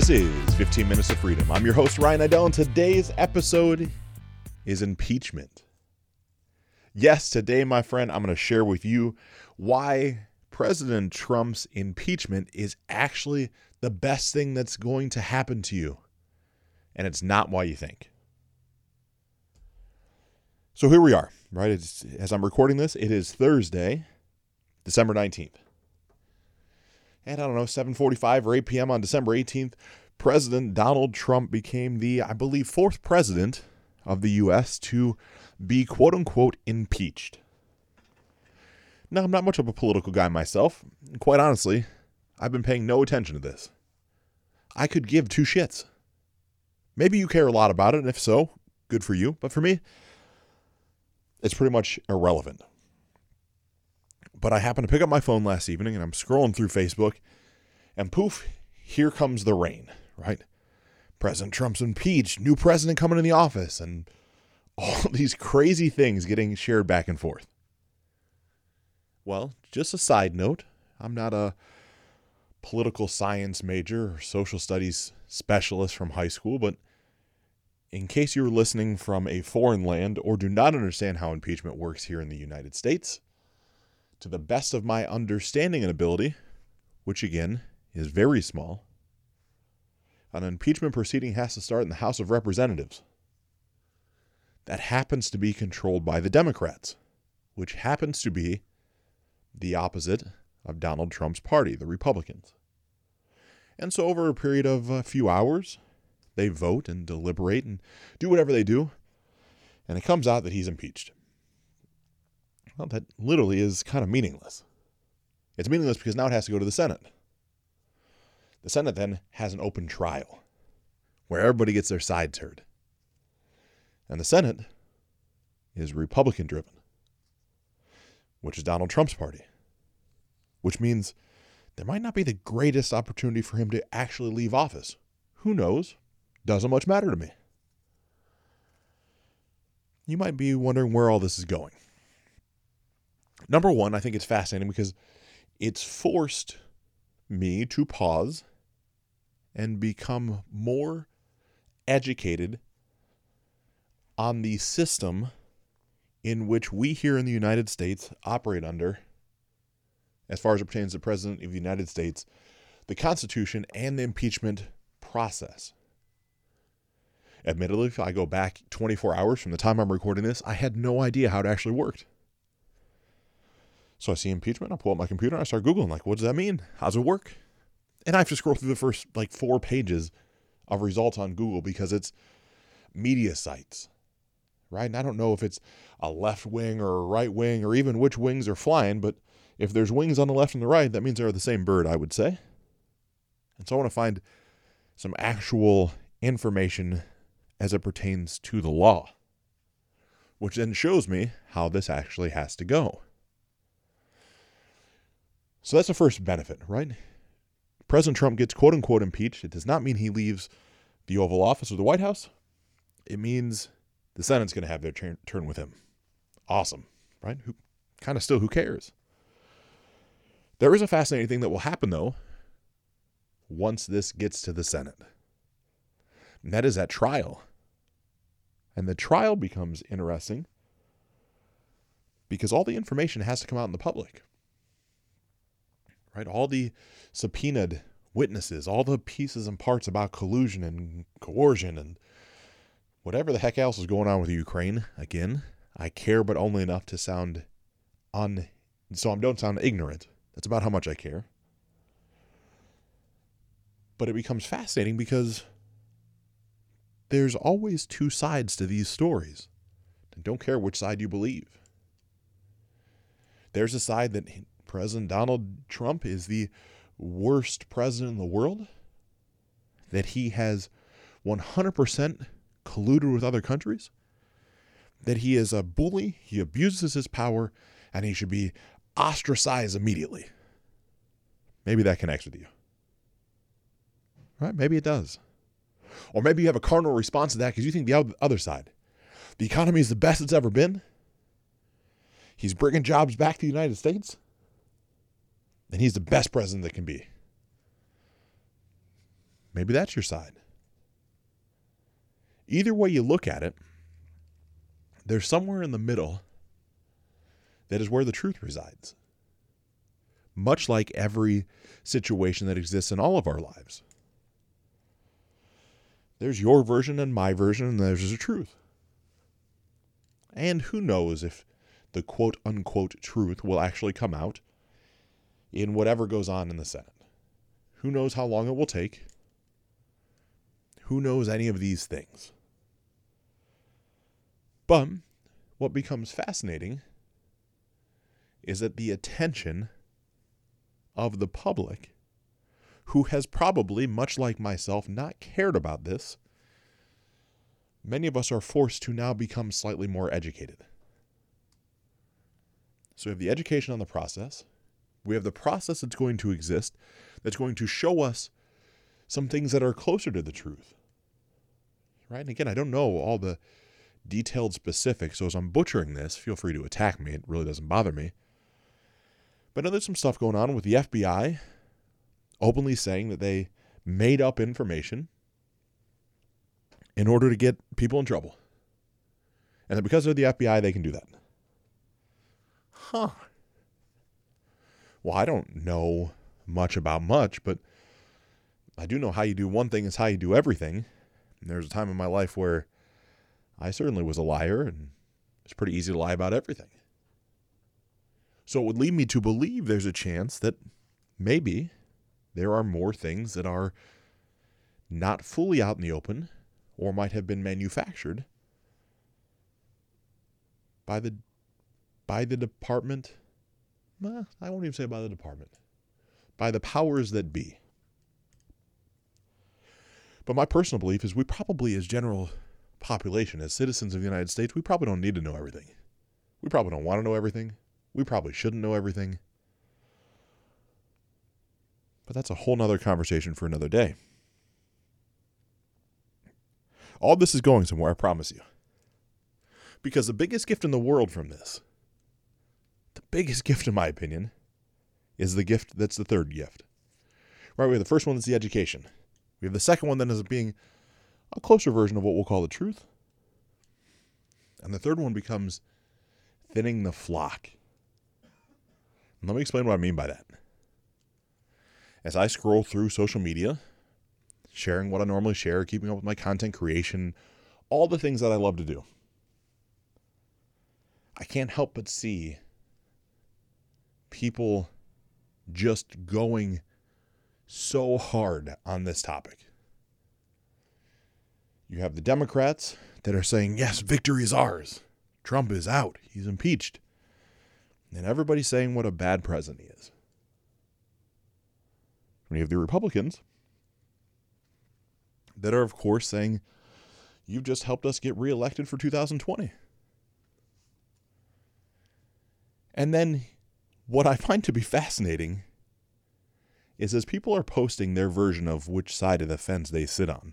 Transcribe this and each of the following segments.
This is 15 Minutes of Freedom. I'm your host, Ryan Niddel, and today's episode is impeachment. Yes, today, my friend, I'm going to share with you why President Trump's impeachment is actually the best thing that's going to happen to you. And it's not why you think. So here we are, right? It's, as I'm recording this, it is Thursday, December 19th at I don't know 7:45 or 8 p.m. on December 18th, President Donald Trump became the I believe fourth president of the US to be quote unquote impeached. Now, I'm not much of a political guy myself. Quite honestly, I've been paying no attention to this. I could give two shits. Maybe you care a lot about it, and if so, good for you. But for me, it's pretty much irrelevant. But I happened to pick up my phone last evening and I'm scrolling through Facebook, and poof, here comes the rain, right? President Trump's impeached, new president coming in the office, and all these crazy things getting shared back and forth. Well, just a side note I'm not a political science major or social studies specialist from high school, but in case you are listening from a foreign land or do not understand how impeachment works here in the United States, to the best of my understanding and ability, which again is very small, an impeachment proceeding has to start in the House of Representatives. That happens to be controlled by the Democrats, which happens to be the opposite of Donald Trump's party, the Republicans. And so, over a period of a few hours, they vote and deliberate and do whatever they do, and it comes out that he's impeached. Well, that literally is kind of meaningless. It's meaningless because now it has to go to the Senate. The Senate then has an open trial where everybody gets their sides heard. And the Senate is Republican driven, which is Donald Trump's party, which means there might not be the greatest opportunity for him to actually leave office. Who knows? Doesn't much matter to me. You might be wondering where all this is going. Number one, I think it's fascinating because it's forced me to pause and become more educated on the system in which we here in the United States operate under, as far as it pertains to the President of the United States, the Constitution, and the impeachment process. Admittedly, if I go back 24 hours from the time I'm recording this, I had no idea how it actually worked. So I see impeachment. I pull up my computer and I start Googling, like, what does that mean? How's it work? And I have to scroll through the first like four pages of results on Google because it's media sites, right? And I don't know if it's a left wing or a right wing or even which wings are flying, but if there's wings on the left and the right, that means they're the same bird, I would say. And so I want to find some actual information as it pertains to the law, which then shows me how this actually has to go. So that's the first benefit, right? President Trump gets quote unquote impeached. It does not mean he leaves the Oval Office or the White House. It means the Senate's going to have their turn, turn with him. Awesome, right? Who kind of still who cares? There is a fascinating thing that will happen though once this gets to the Senate. And that is that trial. And the trial becomes interesting because all the information has to come out in the public right? All the subpoenaed witnesses, all the pieces and parts about collusion and coercion and whatever the heck else is going on with Ukraine. Again, I care, but only enough to sound un. So I don't sound ignorant. That's about how much I care. But it becomes fascinating because there's always two sides to these stories. And don't care which side you believe. There's a side that President Donald Trump is the worst president in the world, that he has 100% colluded with other countries, that he is a bully, he abuses his power, and he should be ostracized immediately. Maybe that connects with you. Right? Maybe it does. Or maybe you have a cardinal response to that because you think the other side. The economy is the best it's ever been. He's bringing jobs back to the United States and he's the best president that can be. Maybe that's your side. Either way you look at it, there's somewhere in the middle that is where the truth resides. Much like every situation that exists in all of our lives. There's your version and my version, and there's the truth. And who knows if the quote unquote truth will actually come out in whatever goes on in the Senate. Who knows how long it will take? Who knows any of these things? But what becomes fascinating is that the attention of the public, who has probably, much like myself, not cared about this, many of us are forced to now become slightly more educated. So we have the education on the process. We have the process that's going to exist that's going to show us some things that are closer to the truth. Right? And again, I don't know all the detailed specifics, so as I'm butchering this, feel free to attack me. It really doesn't bother me. But I know there's some stuff going on with the FBI openly saying that they made up information in order to get people in trouble. And that because they're the FBI, they can do that. Huh. Well, I don't know much about much, but I do know how you do one thing is how you do everything. And was a time in my life where I certainly was a liar, and it's pretty easy to lie about everything. So it would lead me to believe there's a chance that maybe there are more things that are not fully out in the open or might have been manufactured by the by the department. Well, I won't even say by the department. By the powers that be. But my personal belief is we probably, as general population, as citizens of the United States, we probably don't need to know everything. We probably don't want to know everything. We probably shouldn't know everything. But that's a whole nother conversation for another day. All this is going somewhere, I promise you. Because the biggest gift in the world from this biggest gift, in my opinion, is the gift that's the third gift. Right, we have the first one that's the education. We have the second one that ends up being a closer version of what we'll call the truth. And the third one becomes thinning the flock. And let me explain what I mean by that. As I scroll through social media, sharing what I normally share, keeping up with my content creation, all the things that I love to do, I can't help but see people just going so hard on this topic. You have the Democrats that are saying, yes, victory is ours. Trump is out. He's impeached. And everybody's saying what a bad president he is. When you have the Republicans that are, of course, saying, you've just helped us get reelected for 2020. And then what I find to be fascinating is as people are posting their version of which side of the fence they sit on,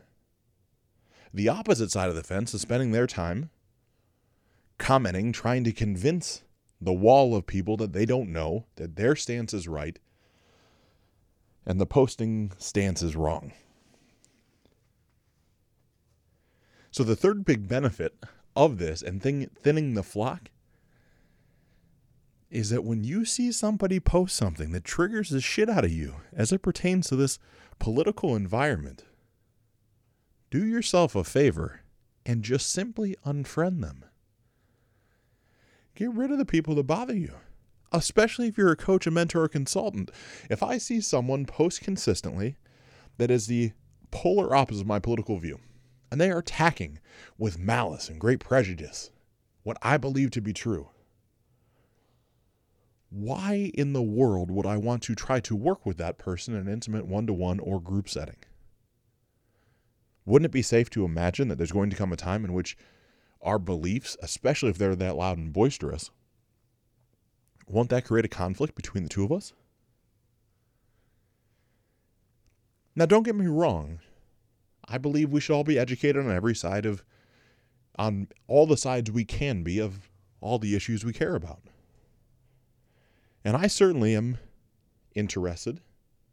the opposite side of the fence is spending their time commenting, trying to convince the wall of people that they don't know that their stance is right and the posting stance is wrong. So, the third big benefit of this and thinning the flock is that when you see somebody post something that triggers the shit out of you as it pertains to this political environment, do yourself a favor and just simply unfriend them. Get rid of the people that bother you, especially if you're a coach, a mentor, or consultant. If I see someone post consistently that is the polar opposite of my political view, and they are attacking with malice and great prejudice what I believe to be true, why in the world would I want to try to work with that person in an intimate one to one or group setting? Wouldn't it be safe to imagine that there's going to come a time in which our beliefs, especially if they're that loud and boisterous, won't that create a conflict between the two of us? Now, don't get me wrong. I believe we should all be educated on every side of, on all the sides we can be of all the issues we care about. And I certainly am interested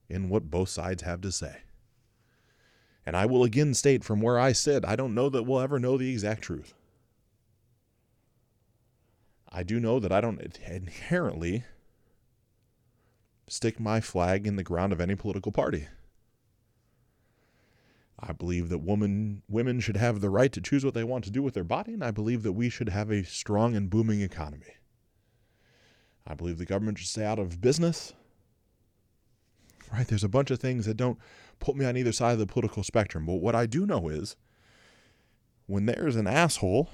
in what both sides have to say. And I will again state from where I sit, I don't know that we'll ever know the exact truth. I do know that I don't inherently stick my flag in the ground of any political party. I believe that woman, women should have the right to choose what they want to do with their body, and I believe that we should have a strong and booming economy. I believe the government should stay out of business. Right? There's a bunch of things that don't put me on either side of the political spectrum. But what I do know is when there's an asshole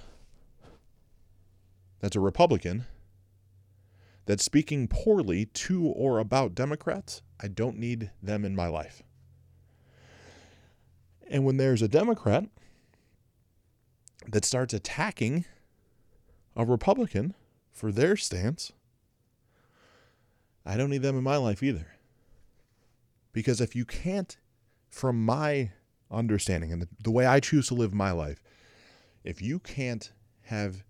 that's a Republican that's speaking poorly to or about Democrats, I don't need them in my life. And when there's a Democrat that starts attacking a Republican for their stance, I don't need them in my life either. Because if you can't, from my understanding and the, the way I choose to live my life, if you can't have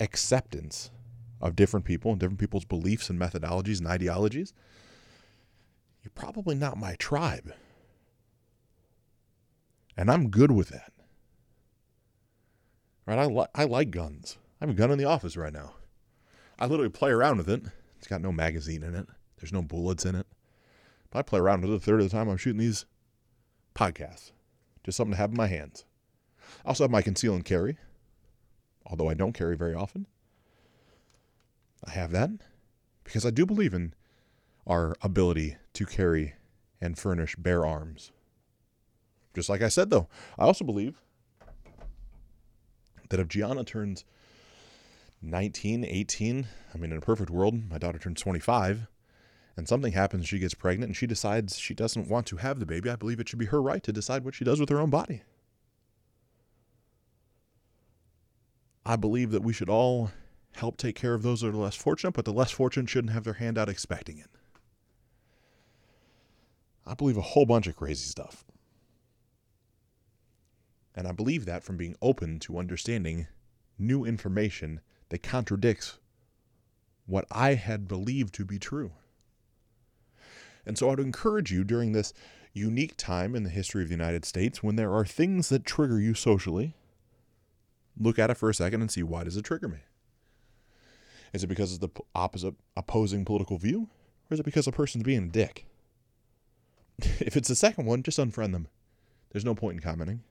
acceptance of different people and different people's beliefs and methodologies and ideologies, you're probably not my tribe. And I'm good with that. Right? I, li- I like guns. I have a gun in the office right now. I literally play around with it. It's got no magazine in it, there's no bullets in it. But I play around with it a third of the time I'm shooting these podcasts. Just something to have in my hands. I also have my conceal and carry, although I don't carry very often. I have that because I do believe in our ability to carry and furnish bear arms. Just like I said, though, I also believe that if Gianna turns 19, 18, I mean, in a perfect world, my daughter turns 25, and something happens, she gets pregnant, and she decides she doesn't want to have the baby, I believe it should be her right to decide what she does with her own body. I believe that we should all help take care of those that are less fortunate, but the less fortunate shouldn't have their hand out expecting it. I believe a whole bunch of crazy stuff. And I believe that from being open to understanding new information that contradicts what I had believed to be true. And so I would encourage you during this unique time in the history of the United States when there are things that trigger you socially, look at it for a second and see why does it trigger me? Is it because of the opposite opposing political view? Or is it because a person's being a dick? if it's the second one, just unfriend them. There's no point in commenting.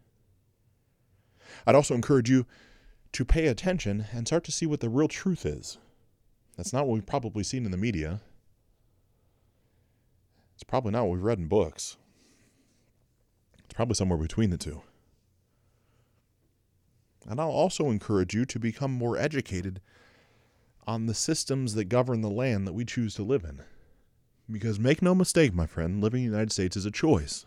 I'd also encourage you to pay attention and start to see what the real truth is. That's not what we've probably seen in the media. It's probably not what we've read in books. It's probably somewhere between the two. And I'll also encourage you to become more educated on the systems that govern the land that we choose to live in. Because make no mistake, my friend, living in the United States is a choice.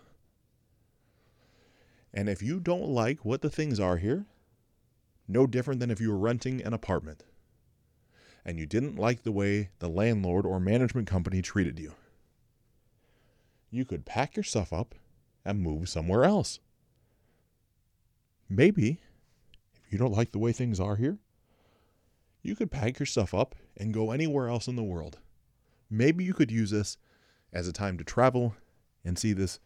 And if you don't like what the things are here, no different than if you were renting an apartment and you didn't like the way the landlord or management company treated you, you could pack your stuff up and move somewhere else. Maybe, if you don't like the way things are here, you could pack your stuff up and go anywhere else in the world. Maybe you could use this as a time to travel and see this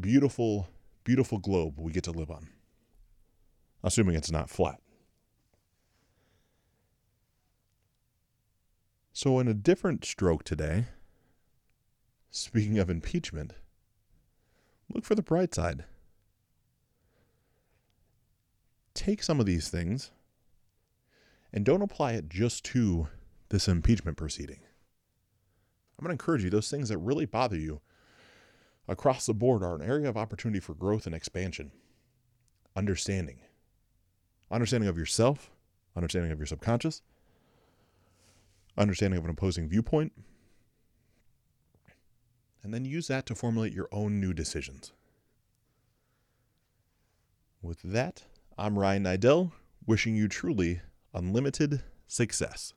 beautiful beautiful globe we get to live on. Assuming it's not flat. So, in a different stroke today, speaking of impeachment, look for the bright side. Take some of these things and don't apply it just to this impeachment proceeding. I'm going to encourage you, those things that really bother you, across the board are an area of opportunity for growth and expansion. Understanding. Understanding of yourself, understanding of your subconscious, understanding of an opposing viewpoint, and then use that to formulate your own new decisions. With that, I'm Ryan Niddel, wishing you truly unlimited success.